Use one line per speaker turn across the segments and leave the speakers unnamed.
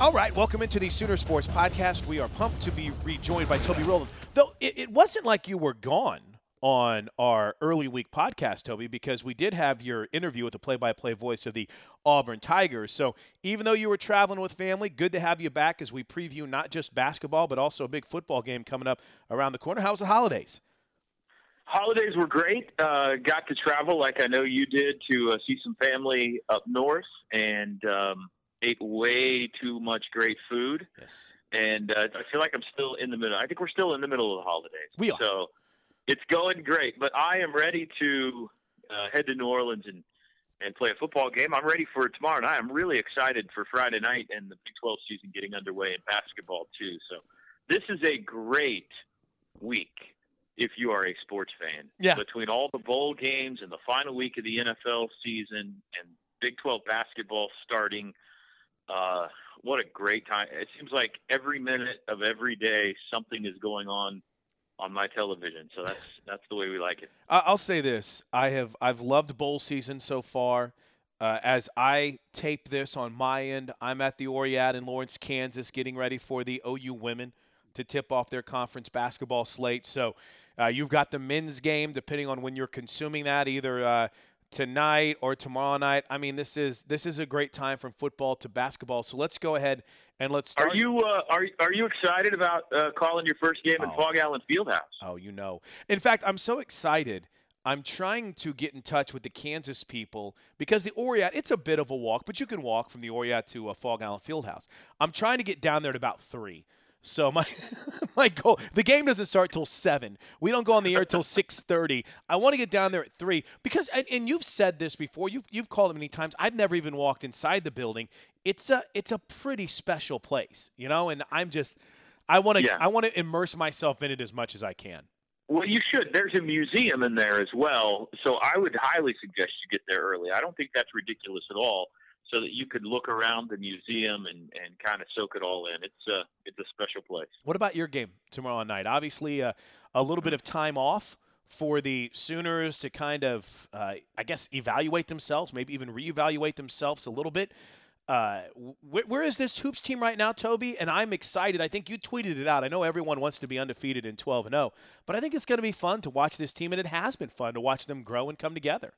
All right, welcome into the Sooner Sports Podcast. We are pumped to be rejoined by Toby Rowland. Though it, it wasn't like you were gone on our early week podcast, Toby, because we did have your interview with the play by play voice of the Auburn Tigers. So even though you were traveling with family, good to have you back as we preview not just basketball, but also a big football game coming up around the corner. How's the holidays?
Holidays were great. Uh, got to travel like I know you did to uh, see some family up north and um, ate way too much great food.
Yes.
And uh, I feel like I'm still in the middle. I think we're still in the middle of the holidays.
We are.
So it's going great. But I am ready to uh, head to New Orleans and, and play a football game. I'm ready for tomorrow night. I'm really excited for Friday night and the Big 12 season getting underway in basketball, too. So this is a great week if you are a sports fan.
Yeah.
Between all the bowl games and the final week of the NFL season and Big 12 basketball starting, uh, what a great time! It seems like every minute of every day something is going on on my television. So that's that's the way we like it.
I'll say this: I have I've loved bowl season so far. Uh, as I tape this on my end, I'm at the Oread in Lawrence, Kansas, getting ready for the OU women to tip off their conference basketball slate. So uh, you've got the men's game, depending on when you're consuming that, either uh, tonight or tomorrow night. I mean, this is this is a great time from football to basketball. So let's go ahead and let's start.
Are you uh, are are you excited about uh, calling your first game at
Oh.
Phog Allen Fieldhouse?
Oh, you know. In fact, I'm so excited. I'm trying to get in touch with the Kansas people because the Oread, it's a bit of a walk, but you can walk from the Oread to uh, Phog Allen Fieldhouse. I'm trying to get down there at about 3. So my my goal, the game doesn't start till 7. We don't go on the air till 6:30. I want to get down there at 3 because and, and you've said this before. You've you've called it many times. I've never even walked inside the building. It's a it's a pretty special place, you know, and I'm just I want to
Yeah.
I want to immerse myself in it as much as I can.
Well, you should. There's a museum in there as well, so I would highly suggest you get there early. I don't think that's ridiculous at all, so that you could look around the museum and, and kind of soak it all in. It's a it's a special place.
What about your game tomorrow night? Obviously, uh, a little bit of time off for the Sooners to kind of, uh, I guess, evaluate themselves, maybe even reevaluate themselves a little bit. Uh, wh- where is this hoops team right now, Toby? And I'm excited. I think you tweeted it out. I know everyone wants to be undefeated in 12 and 0, but I think it's going to be fun to watch this team, and it has been fun to watch them grow and come together.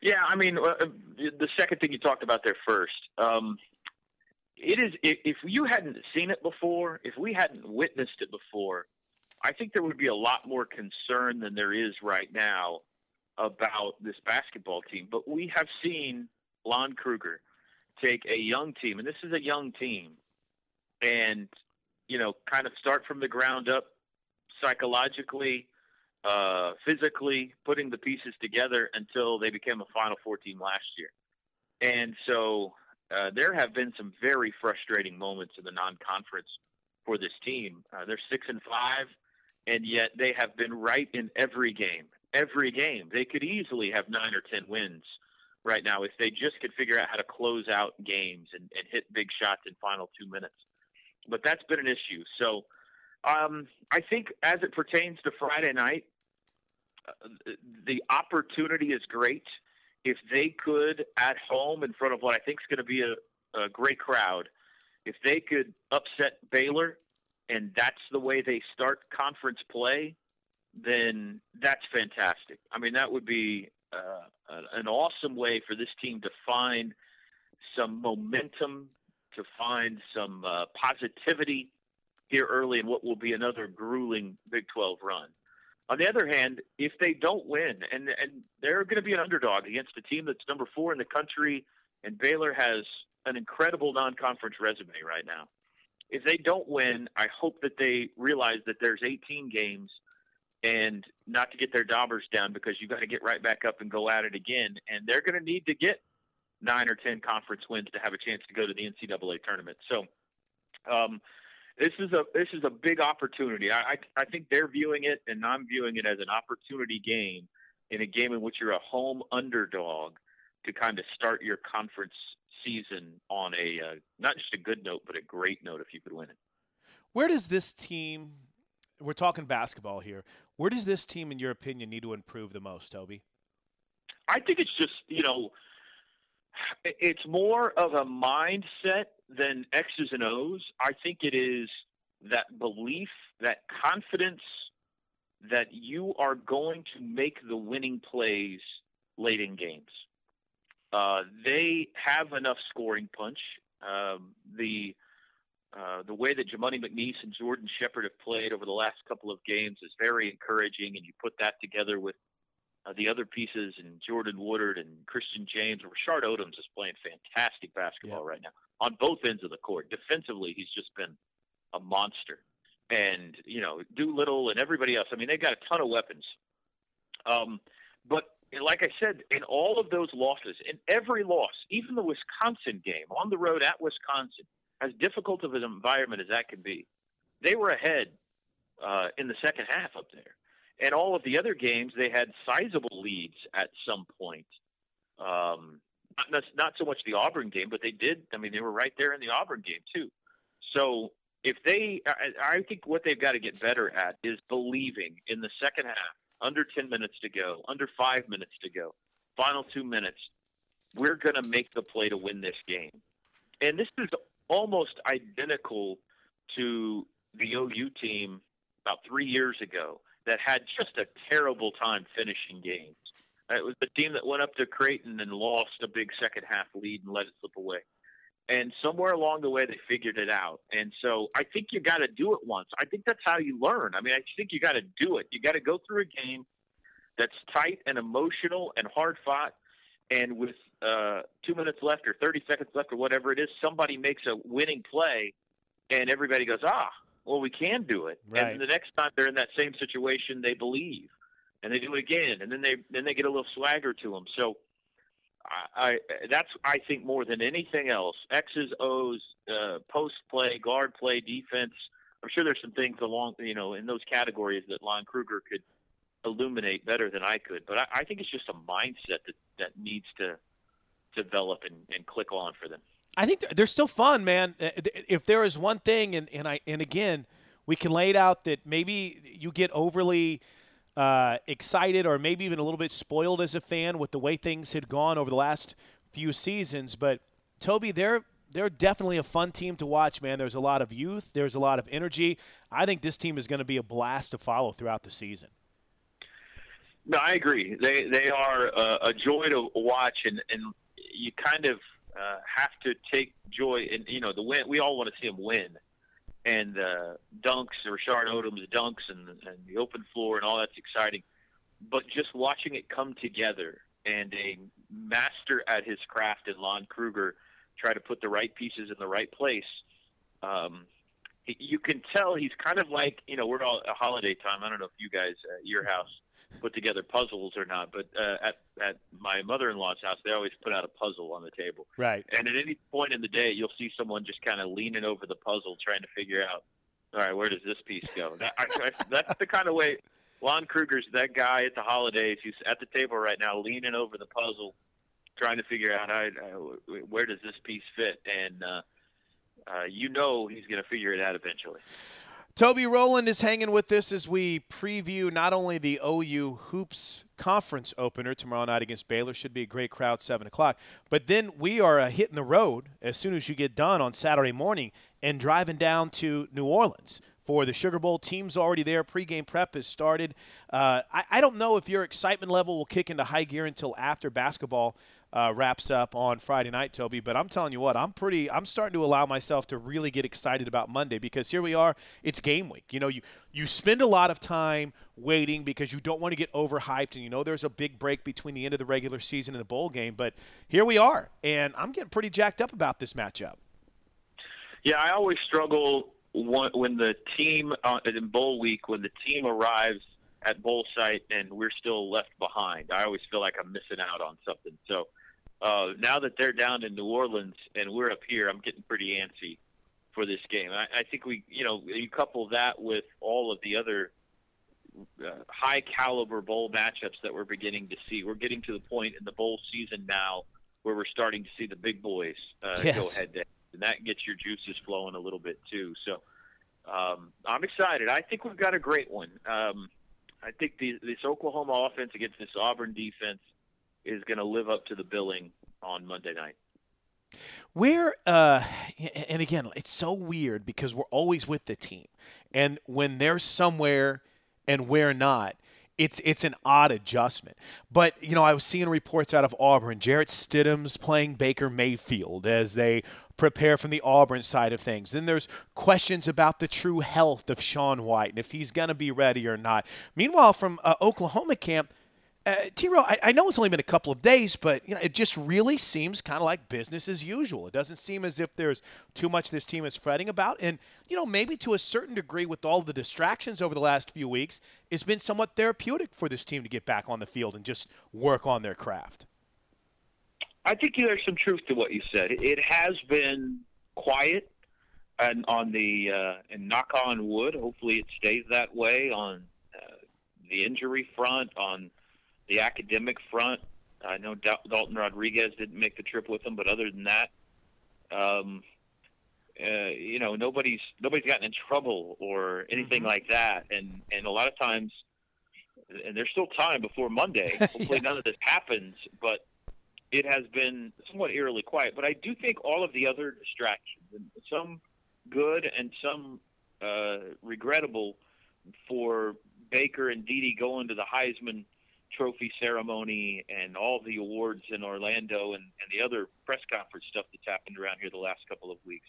Yeah, I mean, uh, the second thing you talked about there first, um, it is if, if you hadn't seen it before, if we hadn't witnessed it before, I think there would be a lot more concern than there is right now about this basketball team. But we have seen Lon Kruger take a young team, and this is a young team, and you know, kind of start from the ground up psychologically uh, physically putting the pieces together until they became a Final Four team last year. And so uh, there have been some very frustrating moments in the non-conference for this team. Uh, they're six and five, and yet they have been right in every game. Every game, they could easily have nine or ten wins right now if they just could figure out how to close out games and, and hit big shots in final two minutes. But that's been an issue. So um, I think as it pertains to Friday night, uh, the opportunity is great. If they could, at home, in front of what I think is going to be a, a great crowd, if they could upset Baylor and that's the way they start conference play, then that's fantastic. I mean, that would be uh, an awesome way for this team to find some momentum, to find some uh, positivity here early in what will be another grueling Big 12 run. On the other hand, if they don't win, and and they're going to be an underdog against a team that's number four in the country, and Baylor has an incredible non-conference resume right now. If they don't win, I hope that they realize that there's 18 games, and not to get their daubers down because you got to get right back up and go at it again, and they're going to need to get nine or ten conference wins to have a chance to go to the NCAA tournament. So. Um, this is a this is a big opportunity. I, I I think they're viewing it, and I'm viewing it as an opportunity game in a game in which you're a home underdog to kind of start your conference season on a uh, not just a good note, but a great note if you could win it.
Where does this team? We're talking basketball here. Where does this team, in your opinion, need to improve the most, Toby?
I think it's just you know, it's more of a mindset than X's and O's. I think it is that belief, that confidence that you are going to make the winning plays late in games. Uh, they have enough scoring punch. Um, the uh, the way that Jamuni McNeace and Jordan Shepherd have played over the last couple of games is very encouraging, and you put that together with uh, the other pieces and Jordan Woodard and Christian James. Rashard Odomes is playing fantastic basketball yeah. right now on both ends of the court. Defensively, he's just been a monster. And, you know, Doolittle and everybody else. I mean, they've got a ton of weapons. Um, but like I said, in all of those losses, in every loss, even the Wisconsin game on the road at Wisconsin, as difficult of an environment as that can be, they were ahead uh, in the second half up there. And all of the other games, they had sizable leads at some point. Um, not not so much the Auburn game, but they did. I mean, they were right there in the Auburn game too. So if they, I, I think what they've got to get better at is believing in the second half, under ten minutes to go, under five minutes to go, final two minutes, we're going to make the play to win this game. And this is almost identical to the OU team about three years ago that had just a terrible time finishing games. It was the team that went up to Creighton and lost a big second half lead and let it slip away. And somewhere along the way, they figured it out. And so I think you got to do it once. I think that's how you learn. I mean, I think you got to do it. You got to go through a game that's tight and emotional and hard fought. And with uh, two minutes left or 30 seconds left or whatever it is, somebody makes a winning play, and everybody goes, ah, well, we can do it. Right. And the next time they're in that same situation, they believe and they do it again, and then they then they get a little swagger to them. So, I, I that's I think more than anything else, X's O's, uh, post play, guard play, defense. I'm sure there's some things along you know in those categories that Lon Kruger could illuminate better than I could. But I, I think it's just a mindset that that needs to develop and, and click on for them.
I think they're still fun, man. Uh, if there is one thing, and, and I and again, we can lay it out that maybe you get overly uh, excited or maybe even a little bit spoiled as a fan with the way things had gone over the last few seasons. But Toby, they're they're definitely a fun team to watch, man. There's a lot of youth, there's a lot of energy. I think this team is going to be a blast to follow throughout the season.
No, I agree. They they are uh, a joy to watch, and and you kind of uh, have to take joy in you know the win. We all want to see them win, and uh, dunks, Rashard Odomes' dunks, and, and the open floor, and all that's exciting. But just watching it come together, and a master at his craft in Lon Kruger try to put the right pieces in the right place. Um, you can tell he's kind of like you know we're all a holiday time. I don't know if you guys at your house put together puzzles or not, but uh, at at my mother-in-law's house, they always put out a puzzle on the table.
Right.
And at any point in the day, you'll see someone just kind of leaning over the puzzle, trying to figure out, all right, where does this piece go? That, I, I, that's the kind of way Lon Kruger's that guy at the holidays who's at the table right now, leaning over the puzzle, trying to figure out how, where does this piece fit, and uh, uh, you know he's going to figure it out eventually.
Toby Rowland is hanging with us as we preview not only the OU Hoops Conference opener tomorrow night against Baylor. Should be a great crowd, 7 o'clock. But then we are uh, hitting the road as soon as you get done on Saturday morning and driving down to New Orleans for the Sugar Bowl. Team's already there. Pre-game prep has started. Uh, I, I, don't know if your excitement level will kick into high gear until after basketball uh, wraps up on Friday night, Toby. But I'm telling you what, I'm pretty. I'm starting to allow myself to really get excited about Monday because here we are. It's game week. You know, you you spend a lot of time waiting because you don't want to get overhyped, and you know there's a big break between the end of the regular season and the bowl game. But here we are, and I'm getting pretty jacked up about this matchup.
Yeah, I always struggle when the team uh, in bowl week when the team arrives at bowl site and we're still left behind. I always feel like I'm missing out on something. So uh, now that they're down in New Orleans and we're up here, I'm getting pretty antsy for this game. I, I think we, you know, you couple that with all of the other uh, high caliber bowl matchups that we're beginning to see. We're getting to the point in the bowl season now where we're starting to see the big boys uh,
Yes.
go head to head, and that gets your juices flowing a little bit too. So um, I'm excited. I think we've got a great one. Um, I think the, this Oklahoma offense against this Auburn defense is going to live up to the billing on Monday night.
Where, uh, and again, it's so weird because we're always with the team, and when they're somewhere and we're not, it's it's an odd adjustment. But you know, I was seeing reports out of Auburn. Jarrett Stidham's playing Baker Mayfield as they prepare from the Auburn side of things. Then there's questions about the true health of Sean White and if he's going to be ready or not. Meanwhile, from uh, Oklahoma camp. Uh, T-Row, I, I know it's only been a couple of days, but you know it just really seems kind of like business as usual. It doesn't seem as if there's too much this team is fretting about, and you know maybe to a certain degree, with all the distractions over the last few weeks, it's been somewhat therapeutic for this team to get back on the field and just work on their craft.
I think there's some truth to what you said. It has been quiet, and on the uh, and knock on wood, hopefully it stays that way on uh, the injury front, on the academic front. I know Dal- Dalton Rodriguez didn't make the trip with them, but other than that, um, uh, you know, nobody's nobody's gotten in trouble or anything like that. And and a lot of times, and there's still time before Monday. Hopefully,
Yes.
none of this happens. But it has been somewhat eerily quiet. But I do think all of the other distractions, some good and some uh, regrettable, for Baker and Dede going to the Heisman Trophy ceremony and all the awards in Orlando and, and the other press conference stuff that's happened around here the last couple of weeks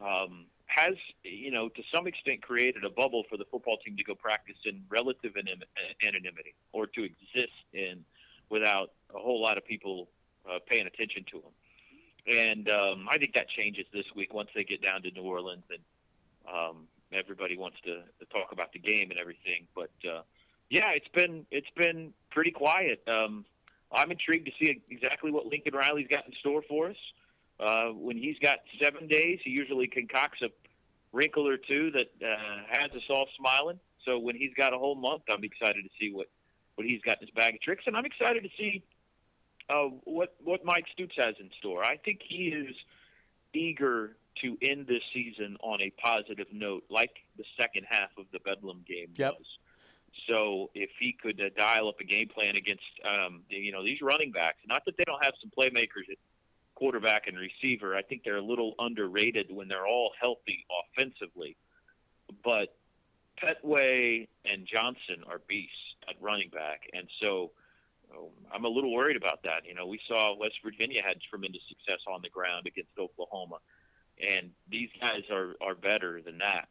um, has, you know, to some extent created a bubble for the football team to go practice in relative anim- anonymity or to exist in without a whole lot of people uh, paying attention to them. And um, I think that changes this week once they get down to New Orleans and um, everybody wants to, to talk about the game and everything. But uh, yeah, it's been it's been pretty quiet. Um, I'm intrigued to see exactly what Lincoln Riley's got in store for us. Uh, when he's got seven days, he usually concocts a wrinkle or two that uh, has us all smiling. So when he's got a whole month, I'm excited to see what what he's got in his bag of tricks, and I'm excited to see uh, what what Mike Stoops has in store. I think he is eager to end this season on a positive note, like the second half of the Bedlam game
Yep.
was. So if he could uh, dial up a game plan against, um, you know, these running backs, not that they don't have some playmakers at quarterback and receiver, I think they're a little underrated when they're all healthy offensively. But Pettway and Johnson are beasts at running back, and so um, I'm a little worried about that. You know, we saw West Virginia had tremendous success on the ground against Oklahoma, and these guys are are better than that.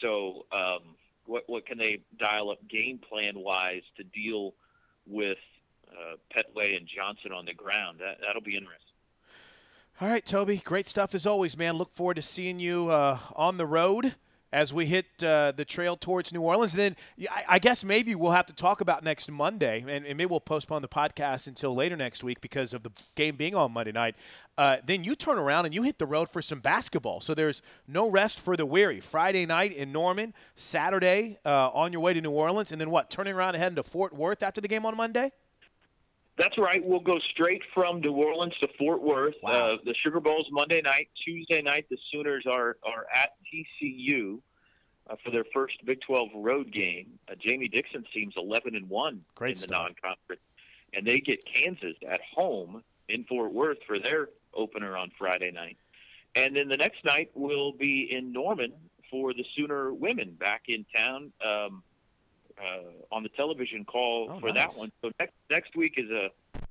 So, um, what what can they dial up game plan wise to deal with uh, Pettway and Johnson on the ground? That that'll be interesting.
All right, Toby, great stuff as always, man. Look forward to seeing you uh, on the road as we hit uh, the trail towards New Orleans. Then I, I guess maybe we'll have to talk about next Monday, and, and maybe we'll postpone the podcast until later next week because of the game being on Monday night. Uh, then you turn around and you hit the road for some basketball. So there's no rest for the weary. Friday night in Norman, Saturday uh, on your way to New Orleans, and then what? Turning around and heading to Fort Worth after the game on Monday?
That's right. We'll go straight from New Orleans to Fort Worth.
Wow.
Uh, the Sugar Bowl's Monday night. Tuesday night, the Sooners are are at TCU uh, for their first Big 12 road game. Uh, Jamie Dixon's team's 11 and one
Great
in the non-conference, and they get Kansas at home in Fort Worth for their opener on Friday night. And then the next night will be in Norman for the Sooner women back in town. Um, uh, on the television call
Oh,
for
nice.
that one. So next next week is a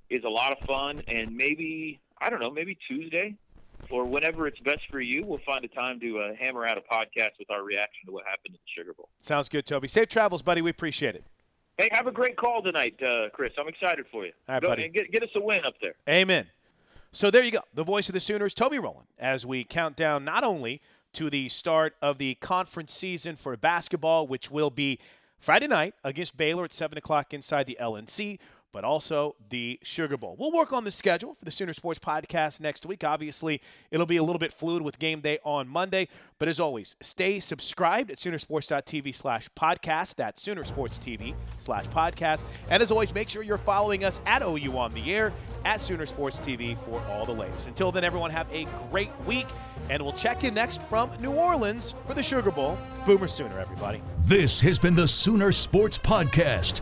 is a lot of fun, and maybe I don't know, maybe Tuesday or whenever it's best for you, we'll find a time to uh, hammer out a podcast with our reaction to what happened at the Sugar Bowl.
Sounds good, Toby. Safe travels, buddy. We appreciate it.
Hey, have a great call tonight, uh, Chris. I'm excited for you.
All right,
Go-
buddy.
and get, get us a win up there.
Amen. So there you go. The voice of the Sooners, Toby Rowland, as we count down not only to the start of the conference season for basketball, which will be Friday night against Baylor at 7 o'clock inside the LNC, but also the Sugar Bowl. We'll work on the schedule for the Sooner Sports Podcast next week. Obviously, it'll be a little bit fluid with game day on Monday, but as always, stay subscribed at Soonersports.tv slash podcast. That's Soonersports.tv slash podcast. And as always, make sure you're following us at OU on the air at Sooner Sports TV for all the latest. Until then, everyone have a great week, and we'll check in next from New Orleans for the Sugar Bowl. Boomer Sooner, everybody.
This has been the Sooner Sports Podcast.